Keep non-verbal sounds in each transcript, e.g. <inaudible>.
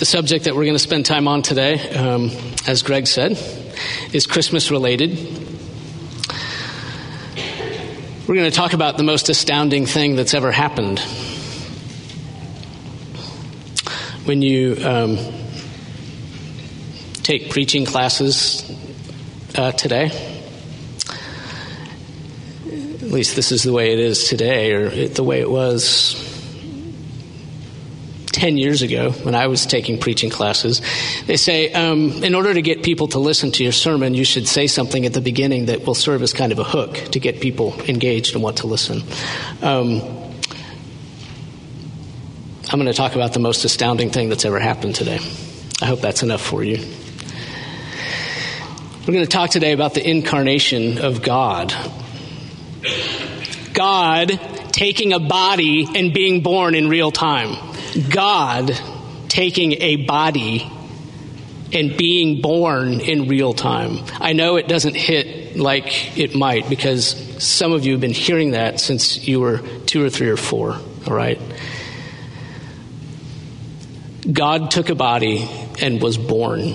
The subject that we're going to spend time on today, um, as Greg said, is Christmas related. We're going to talk about the most astounding thing that's ever happened. When you um, take preaching classes uh, today, at least this is the way it is today, or the way it was 10 years ago when I was taking preaching classes. They say, um, in order to get people to listen to your sermon, you should say something at the beginning that will serve as kind of a hook to get people engaged and want to listen. Um, I'm going to talk about the most astounding thing that's ever happened today. I hope that's enough for you. We're going to talk today about the incarnation of God. God taking a body and being born in real time. God taking a body and being born in real time. I know it doesn't hit like it might because some of you have been hearing that since you were two or three or four, all right? God took a body and was born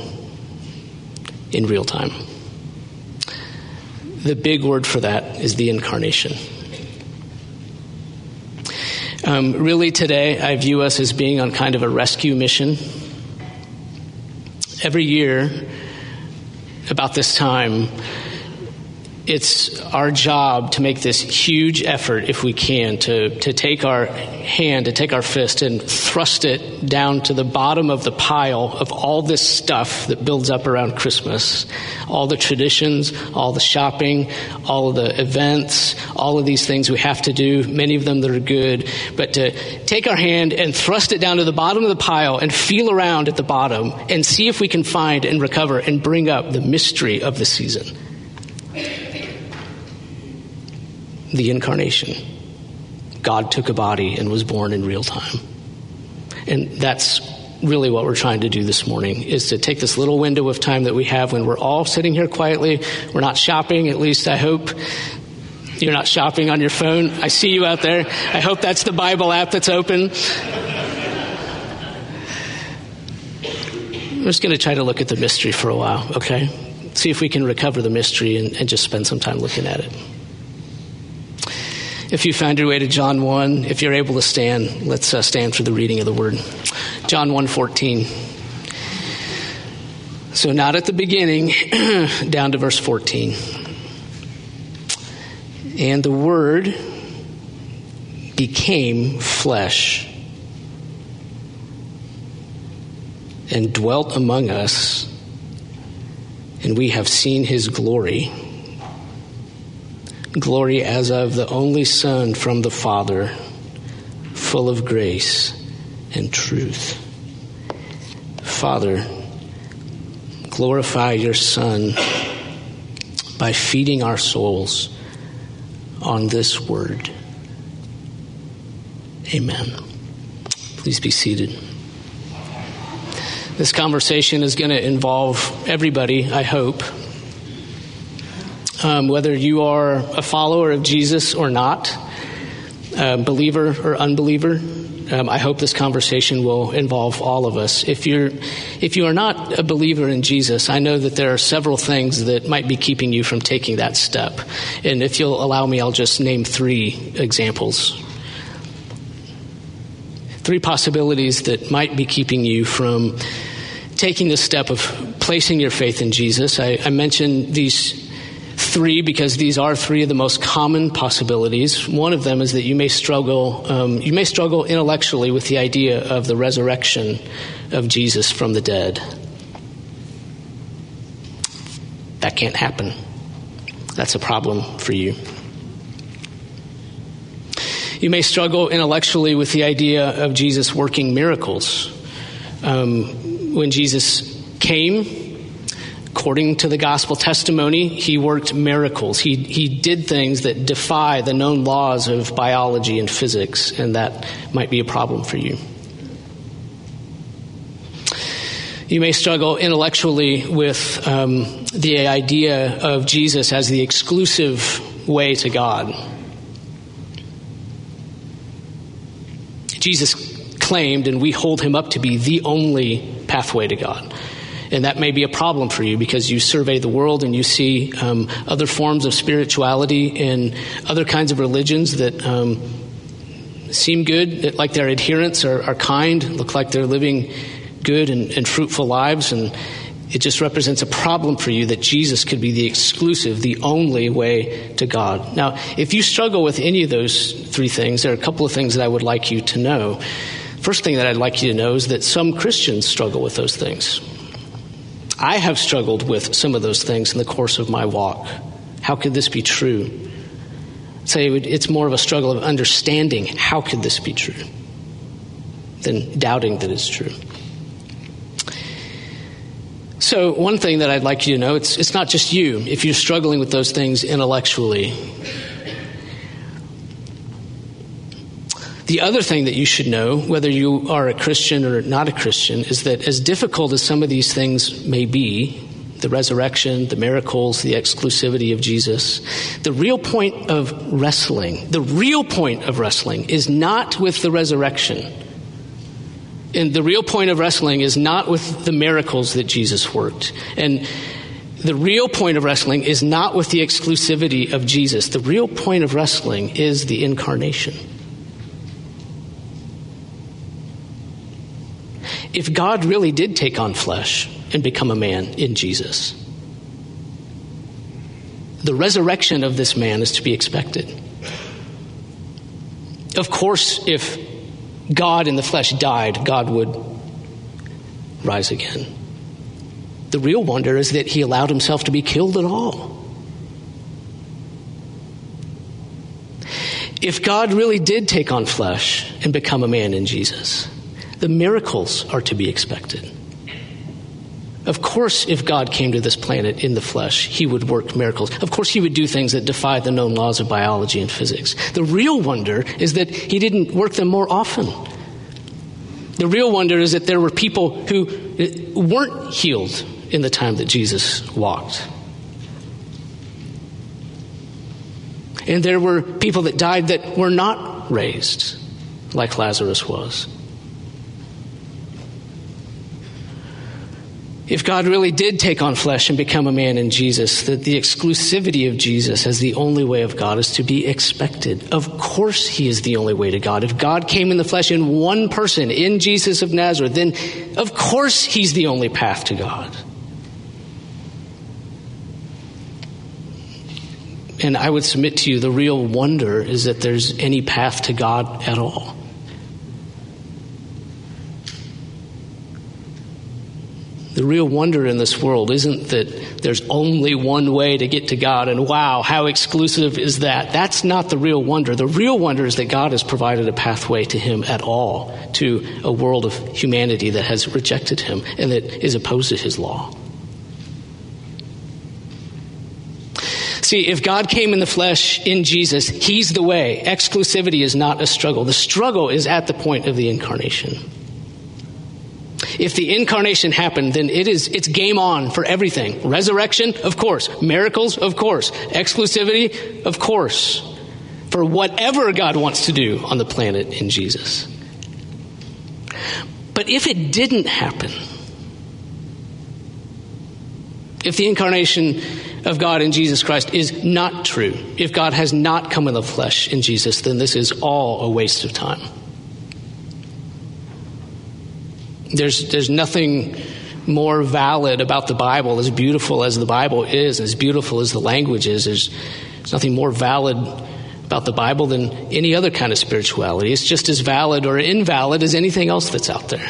in real time. The big word for that is the incarnation. Um, really, today, I view us as being on kind of a rescue mission. Every year, about this time, it's our job to make this huge effort, if we can, to, to take our hand, to take our fist and thrust it down to the bottom of the pile of all this stuff that builds up around Christmas. All the traditions, all the shopping, all of the events, all of these things we have to do, many of them that are good, but to take our hand and thrust it down to the bottom of the pile and feel around at the bottom and see if we can find and recover and bring up the mystery of the season. The incarnation. God took a body and was born in real time. And that's really what we're trying to do this morning is to take this little window of time that we have when we're all sitting here quietly. We're not shopping, at least I hope. You're not shopping on your phone. I see you out there. I hope that's the Bible app that's open. I'm just going to try to look at the mystery for a while, okay? See if we can recover the mystery and, and just spend some time looking at it. If you found your way to John 1, if you're able to stand, let's uh, stand for the reading of the word. John 1:14. So not at the beginning, <clears throat> down to verse 14. And the word became flesh and dwelt among us, and we have seen his glory glory as of the only Son from the Father, full of grace and truth. Father, glorify your Son by feeding our souls on this word. Amen. Please be seated. This conversation is going to involve everybody, I hope um, whether you are a follower of Jesus or not, believer or unbeliever. Um, I hope this conversation will involve all of us. If you're, if you are not a believer in Jesus, I know that there are several things that might be keeping you from taking that step. And if you'll allow me, I'll just name three examples. Three possibilities that might be keeping you from taking the step of placing your faith in Jesus. I, I mentioned these three because these are three of the most common possibilities. One of them is that you may struggle, um, you may struggle intellectually with the idea of the resurrection of Jesus from the dead. That can't happen. That's a problem for you. You may struggle intellectually with the idea of Jesus working miracles. Um, when Jesus came, according to the gospel testimony, he worked miracles. He, he did things that defy the known laws of biology and physics, and that might be a problem for you. You may struggle intellectually with um, the idea of Jesus as the exclusive way to God. Jesus claimed, and we hold him up to be the only pathway to God. And that may be a problem for you because you survey the world and you see um, other forms of spirituality and other kinds of religions that um, seem good, that like their adherents are, are kind, look like they're living good and, and fruitful lives. And it just represents a problem for you that Jesus could be the exclusive, the only way to God. Now, if you struggle with any of those three things, there are a couple of things that I would like you to know. First thing that I'd like you to know is that some Christians struggle with those things. I have struggled with some of those things in the course of my walk. How could this be true? Say it's more of a struggle of understanding how could this be true than doubting that it's true. So, one thing that I'd like you to know it's, it's not just you. If you're struggling with those things intellectually, The other thing that you should know, whether you are a Christian or not a Christian, is that as difficult as some of these things may be, the resurrection, the miracles, the exclusivity of Jesus, the real point of wrestling, the real point of wrestling is not with the resurrection. And the real point of wrestling is not with the miracles that Jesus worked. And the real point of wrestling is not with the exclusivity of Jesus. The real point of wrestling is the incarnation. If God really did take on flesh and become a man in Jesus, the resurrection of this man is to be expected. Of course, if God in the flesh died, God would rise again. The real wonder is that he allowed himself to be killed at all. If God really did take on flesh and become a man in Jesus, the miracles are to be expected. Of course, if God came to this planet in the flesh, he would work miracles. Of course, he would do things that defy the known laws of biology and physics. The real wonder is that he didn't work them more often. The real wonder is that there were people who eh, weren't healed in the time that Jesus walked. And there were people that died that were not raised, like Lazarus was. If God really did take on flesh and become a man in Jesus, that the exclusivity of Jesus as the only way of God is to be expected. Of course, he is the only way to God. If God came in the flesh in one person, in Jesus of Nazareth, then of course he's the only path to God. And I would submit to you the real wonder is that there's any path to God at all. The real wonder in this world isn't that there's only one way to get to God and wow, how exclusive is that? That's not the real wonder. The real wonder is that God has provided a pathway to Him at all, to a world of humanity that has rejected Him and that is opposed to His law. See, if God came in the flesh in Jesus, He's the way. Exclusivity is not a struggle. The struggle is at the point of the incarnation. If the incarnation happened, then it is, it's game on for everything. Resurrection, of course. Miracles, of course. Exclusivity, of course. For whatever God wants to do on the planet in Jesus. But if it didn't happen, if the incarnation of God in Jesus Christ is not true, if God has not come in the flesh in Jesus, then this is all a waste of time. There's, there's nothing more valid about the Bible, as beautiful as the Bible is, as beautiful as the language is. There's, there's nothing more valid about the Bible than any other kind of spirituality. It's just as valid or invalid as anything else that's out there.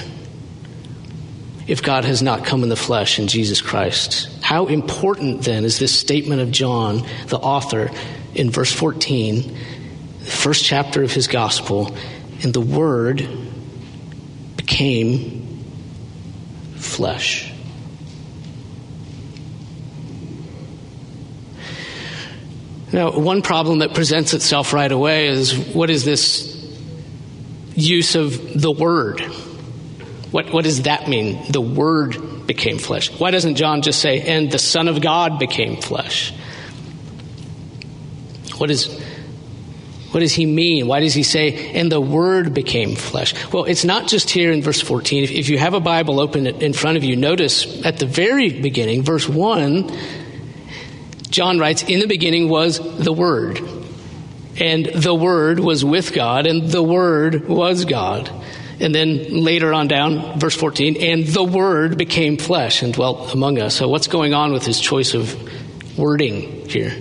If God has not come in the flesh in Jesus Christ, how important then is this statement of John, the author, in verse 14, the first chapter of his gospel, and the Word became flesh. Now, one problem that presents itself right away is what is this use of the word? What, what does that mean? The word became flesh. Why doesn't John just say, and the Son of God became flesh? What is, What does he mean? Why does he say, and the word became flesh? Well, it's not just here in verse 14. If, if you have a Bible open in front of you, notice at the very beginning, verse 1, John writes, in the beginning was the word. And the word was with God, and the word was God. And then later on down, verse 14, and the Word became flesh and dwelt among us. So, what's going on with his choice of wording here?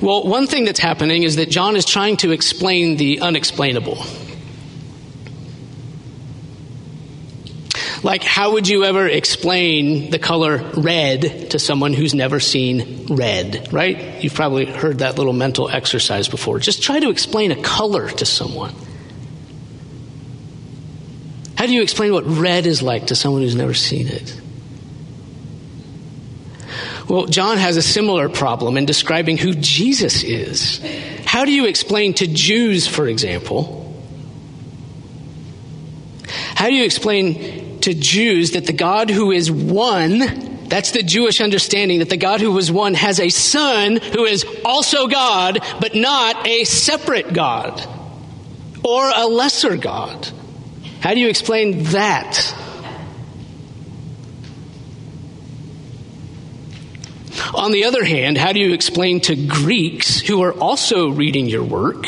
Well, one thing that's happening is that John is trying to explain the unexplainable. Like, how would you ever explain the color red to someone who's never seen red, right? You've probably heard that little mental exercise before. Just try to explain a color to someone. How do you explain what red is like to someone who's never seen it? Well, John has a similar problem in describing who Jesus is. How do you explain to Jews, for example? How do you explain to Jews that the God who is one, that's the Jewish understanding, that the God who was one has a son who is also God, but not a separate God or a lesser God? How do you explain that? On the other hand, how do you explain to Greeks who are also reading your work?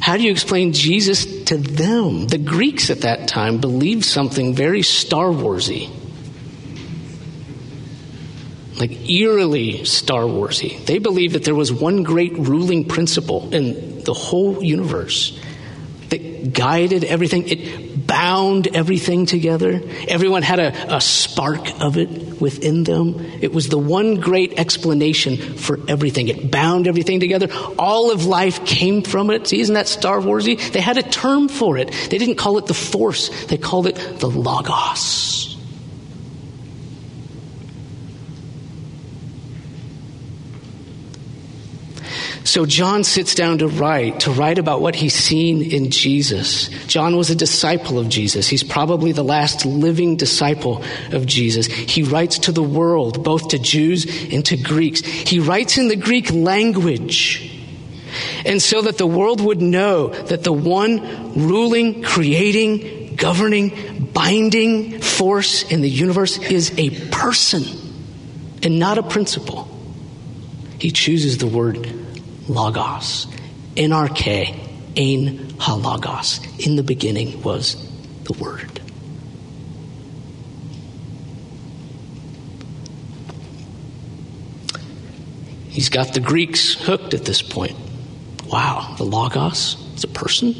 How do you explain Jesus to them? The Greeks at that time believed something very Star Warsy. Like eerily Star Warsy. They believed that there was one great ruling principle in the whole universe guided everything. It bound everything together. Everyone had a, a spark of it within them. It was the one great explanation for everything. It bound everything together. All of life came from it. See, isn't that Star Warsy? They had a term for it. They didn't call it the force. They called it the logos. So John sits down to write, to write about what he's seen in Jesus. John was a disciple of Jesus. He's probably the last living disciple of Jesus. He writes to the world, both to Jews and to Greeks. He writes in the Greek language. And so that the world would know that the one ruling, creating, governing, binding force in the universe is a person and not a principle. He chooses the word logos. NRK, ein halagos. In the beginning was the Word. He's got the Greeks hooked at this point. Wow, the Logos is a person?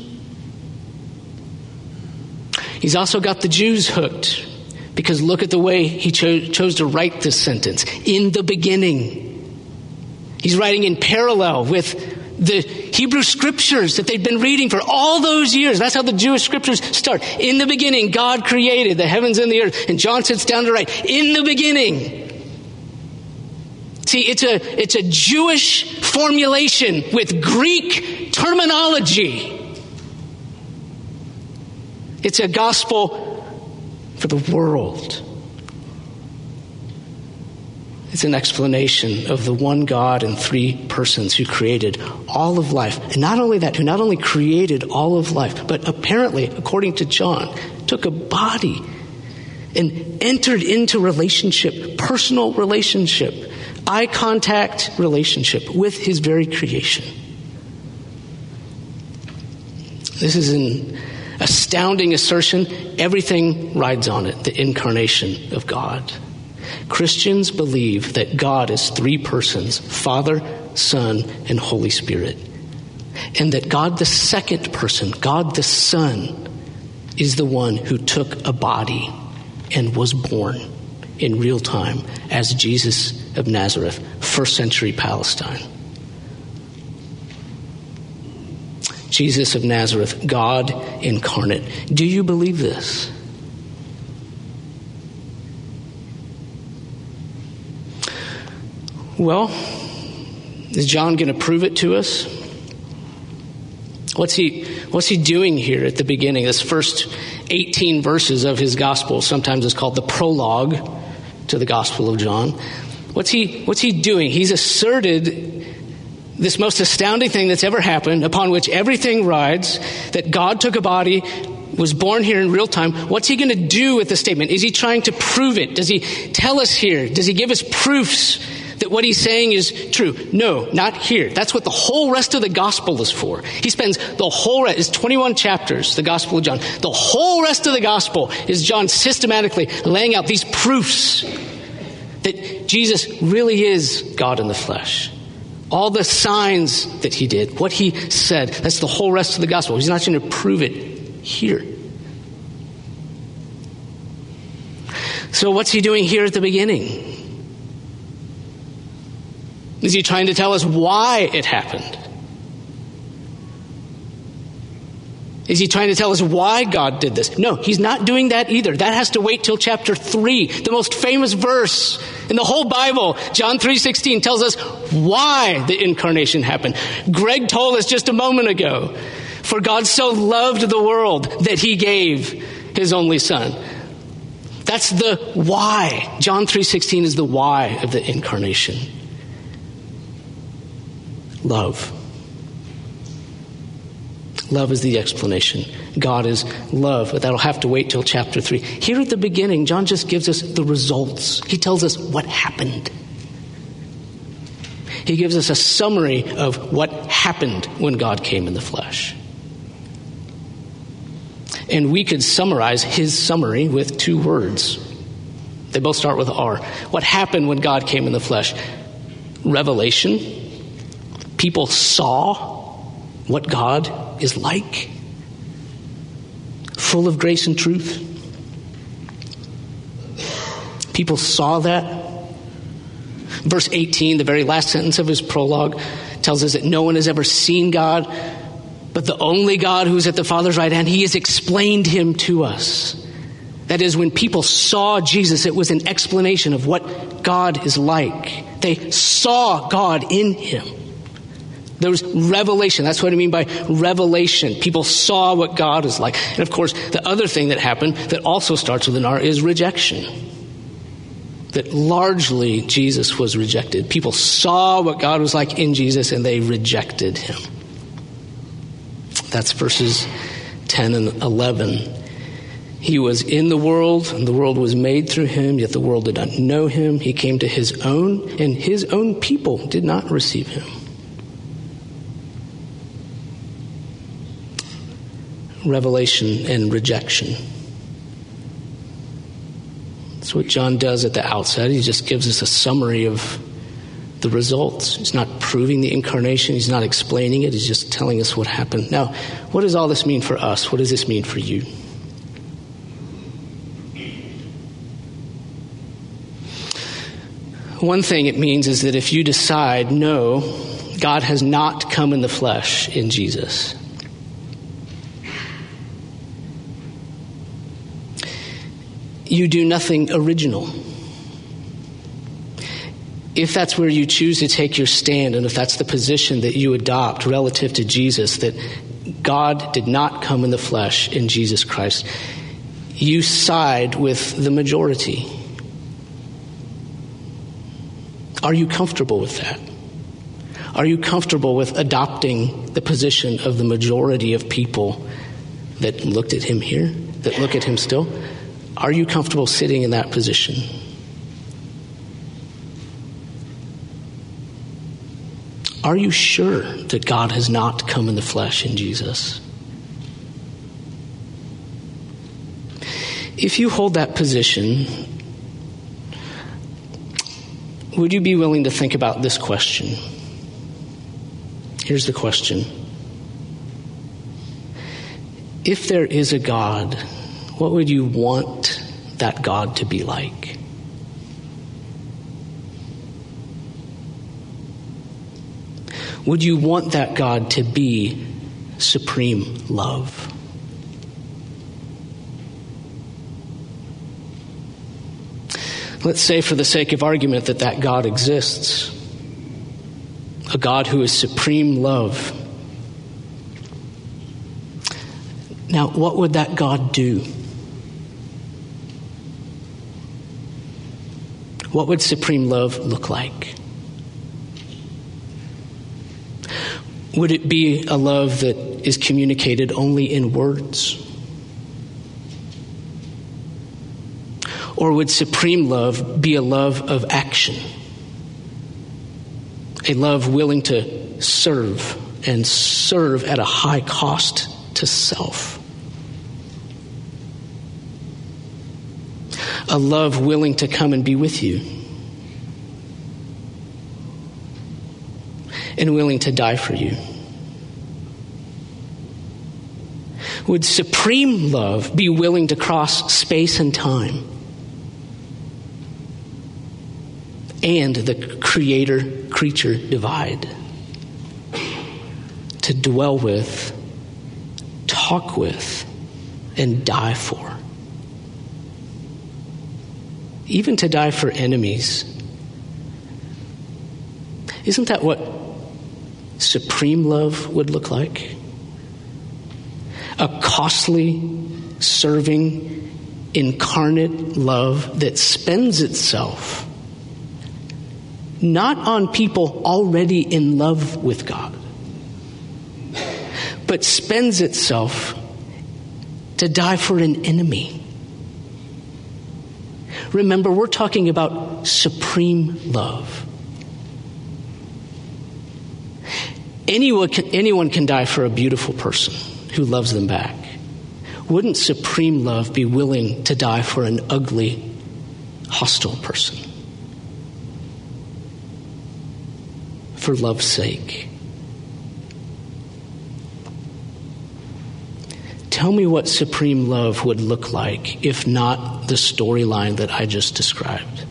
He's also got the Jews hooked because look at the way he cho- chose to write this sentence. In the beginning. He's writing in parallel with the Hebrew scriptures that they've been reading for all those years. That's how the Jewish scriptures start. In the beginning, God created the heavens and the earth. And John sits down to write, in the beginning. See, it's a, it's a Jewish formulation with Greek terminology. It's a gospel for the world. It's an explanation of the one God and three persons who created all of life. And not only that, who not only created all of life, but apparently, according to John, took a body and entered into relationship, personal relationship, eye contact relationship with his very creation. This is an astounding assertion. Everything rides on it the incarnation of God. Christians believe that God is three persons Father, Son, and Holy Spirit. And that God, the second person, God the Son, is the one who took a body and was born in real time as Jesus of Nazareth, first century Palestine. Jesus of Nazareth, God incarnate. Do you believe this? Well, is John going to prove it to us? What's he, what's he doing here at the beginning? This first 18 verses of his gospel, sometimes it's called the prologue to the Gospel of John. What's he, what's he doing? He's asserted this most astounding thing that's ever happened, upon which everything rides, that God took a body, was born here in real time. What's he going to do with the statement? Is he trying to prove it? Does he tell us here? Does he give us proofs that what he's saying is true? No, not here. That's what the whole rest of the gospel is for. He spends the whole rest, it's 21 chapters, the gospel of John. The whole rest of the gospel is John systematically laying out these proofs that Jesus really is God in the flesh. All the signs that he did, what he said, that's the whole rest of the gospel. He's not going to prove it here. So, what's he doing here at the beginning? Is he trying to tell us why it happened? Is he trying to tell us why God did this? No, he's not doing that either. That has to wait till chapter 3, the most famous verse in the whole Bible. John 3:16 tells us why the incarnation happened. Greg told us just a moment ago, for God so loved the world that he gave his only son. That's the why. John 3:16 is the why of the incarnation. Love. Love is the explanation. God is love, but that'll have to wait till chapter 3. Here at the beginning, John just gives us the results. He tells us what happened. He gives us a summary of what happened when God came in the flesh. And we could summarize his summary with two words. They both start with R. What happened when God came in the flesh? Revelation. People saw what God is like, full of grace and truth. People saw that. Verse 18, the very last sentence of his prologue, tells us that no one has ever seen God, but the only God who's at the Father's right hand, he has explained him to us. That is, when people saw Jesus, it was an explanation of what God is like. They saw God in him. There was revelation. That's what I mean by revelation. People saw what God is like. And of course, the other thing that happened that also starts with an R is rejection. That largely Jesus was rejected. People saw what God was like in Jesus and they rejected him. That's verses 10 and 11. He was in the world, and the world was made through him, yet the world did not know him. He came to his own, and his own people did not receive him. Revelation and rejection. That's what John does at the outset. He just gives us a summary of the results. He's not proving the incarnation, he's not explaining it, he's just telling us what happened. Now, what does all this mean for us? What does this mean for you? One thing it means is that if you decide, no, God has not come in the flesh in Jesus, you do nothing original. If that's where you choose to take your stand, and if that's the position that you adopt relative to Jesus, that God did not come in the flesh in Jesus Christ, you side with the majority. Are you comfortable with that? Are you comfortable with adopting the position of the majority of people that looked at him here, that look at him still? Are you comfortable sitting in that position? Are you sure that God has not come in the flesh in Jesus? If you hold that position, would you be willing to think about this question? Here's the question If there is a God, what would you want that God to be like? Would you want that God to be supreme love? Let's say, for the sake of argument, that that God exists. A God who is supreme love. Now, what would that God do? What would supreme love look like? Would it be a love that is communicated only in words? Or would supreme love be a love of action? A love willing to serve and serve at a high cost to self. A love willing to come and be with you. And willing to die for you. Would supreme love be willing to cross space and time? And the creator creature divide? To dwell with, talk with, and die for. Even to die for enemies. Isn't that what supreme love would look like? a costly, serving, incarnate love that spends itself not on people already in love with God, but spends itself to die for an enemy. Remember, we're talking about supreme love. Anyone can, anyone can die for a beautiful person who loves them back. Wouldn't supreme love be willing to die for an ugly, hostile person? For love's sake. Tell me what supreme love would look like if not the storyline that I just described.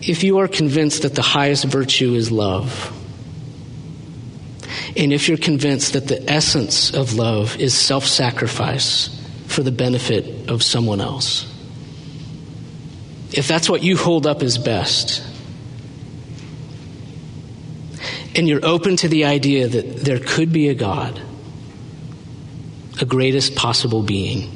If you are convinced that the highest virtue is love, and if you're convinced that the essence of love is self sacrifice for the benefit of someone else, if that's what you hold up as best, and you're open to the idea that there could be a God, a greatest possible being,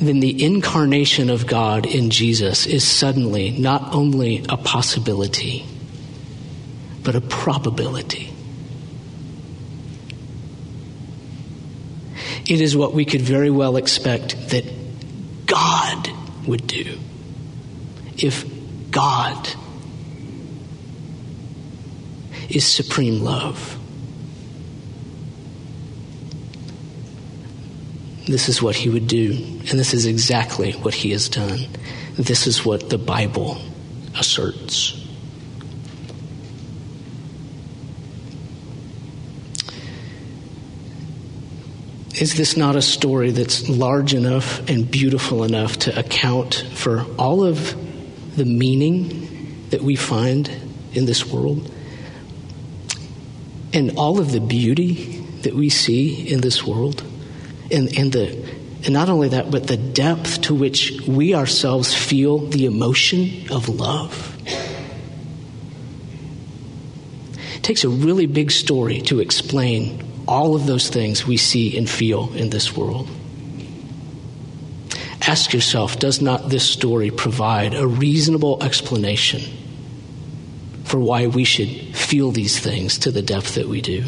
then the incarnation of God in Jesus is suddenly not only a possibility, but a probability. It is what we could very well expect that God would do. If God is supreme love. This is what he would do, and this is exactly what he has done. This is what the Bible asserts. Is this not a story that's large enough and beautiful enough to account for all of the meaning that we find in this world? And all of the beauty that we see in this world? and, and the and not only that, but the depth to which we ourselves feel the emotion of love. It takes a really big story to explain all of those things we see and feel in this world. Ask yourself does not this story provide a reasonable explanation for why we should feel these things to the depth that we do?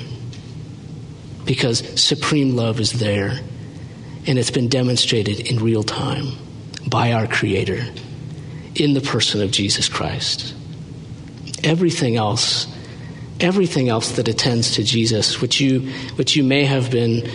Because supreme love is there and it's been demonstrated in real time by our Creator in the person of Jesus Christ. Everything else, everything else that attends to Jesus, which you, which you may have been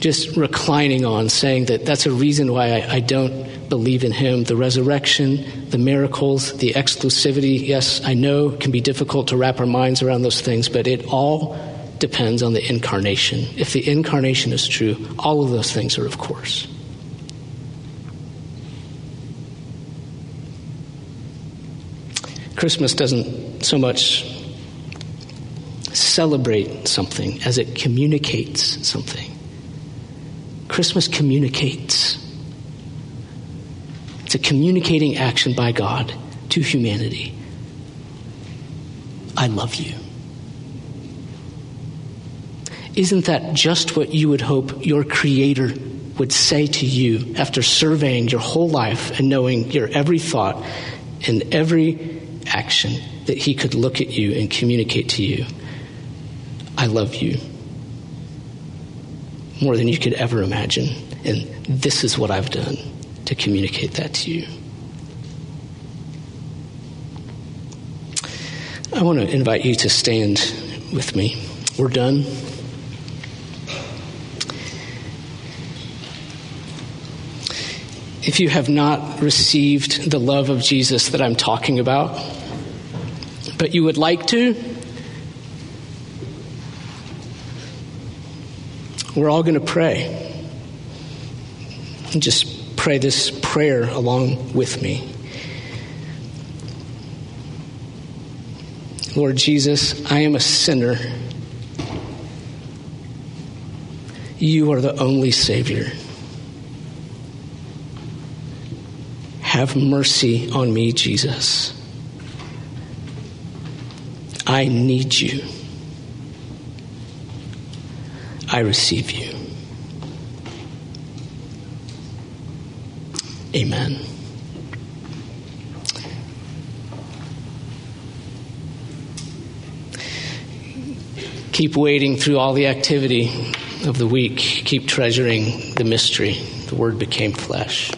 just reclining on, saying that that's a reason why I, I don't believe in Him. The resurrection, the miracles, the exclusivity, yes, I know it can be difficult to wrap our minds around those things, but it all depends on the incarnation. If the incarnation is true, all of those things are of course. Christmas doesn't so much celebrate something as it communicates something. Christmas communicates. It's a communicating action by God to humanity. I love you. Isn't that just what you would hope your Creator would say to you after surveying your whole life and knowing your every thought and every action that He could look at you and communicate to you, I love you more than you could ever imagine. And this is what I've done to communicate that to you. I want to invite you to stand with me. We're done. If you have not received the love of Jesus that I'm talking about, but you would like to, we're all going to pray. And just pray this prayer along with me. Lord Jesus, I am a sinner. You are the only Savior. Have mercy on me, Jesus. I need you. I receive you. Amen. Keep waiting through all the activity of the week. Keep treasuring the mystery. The Word became flesh.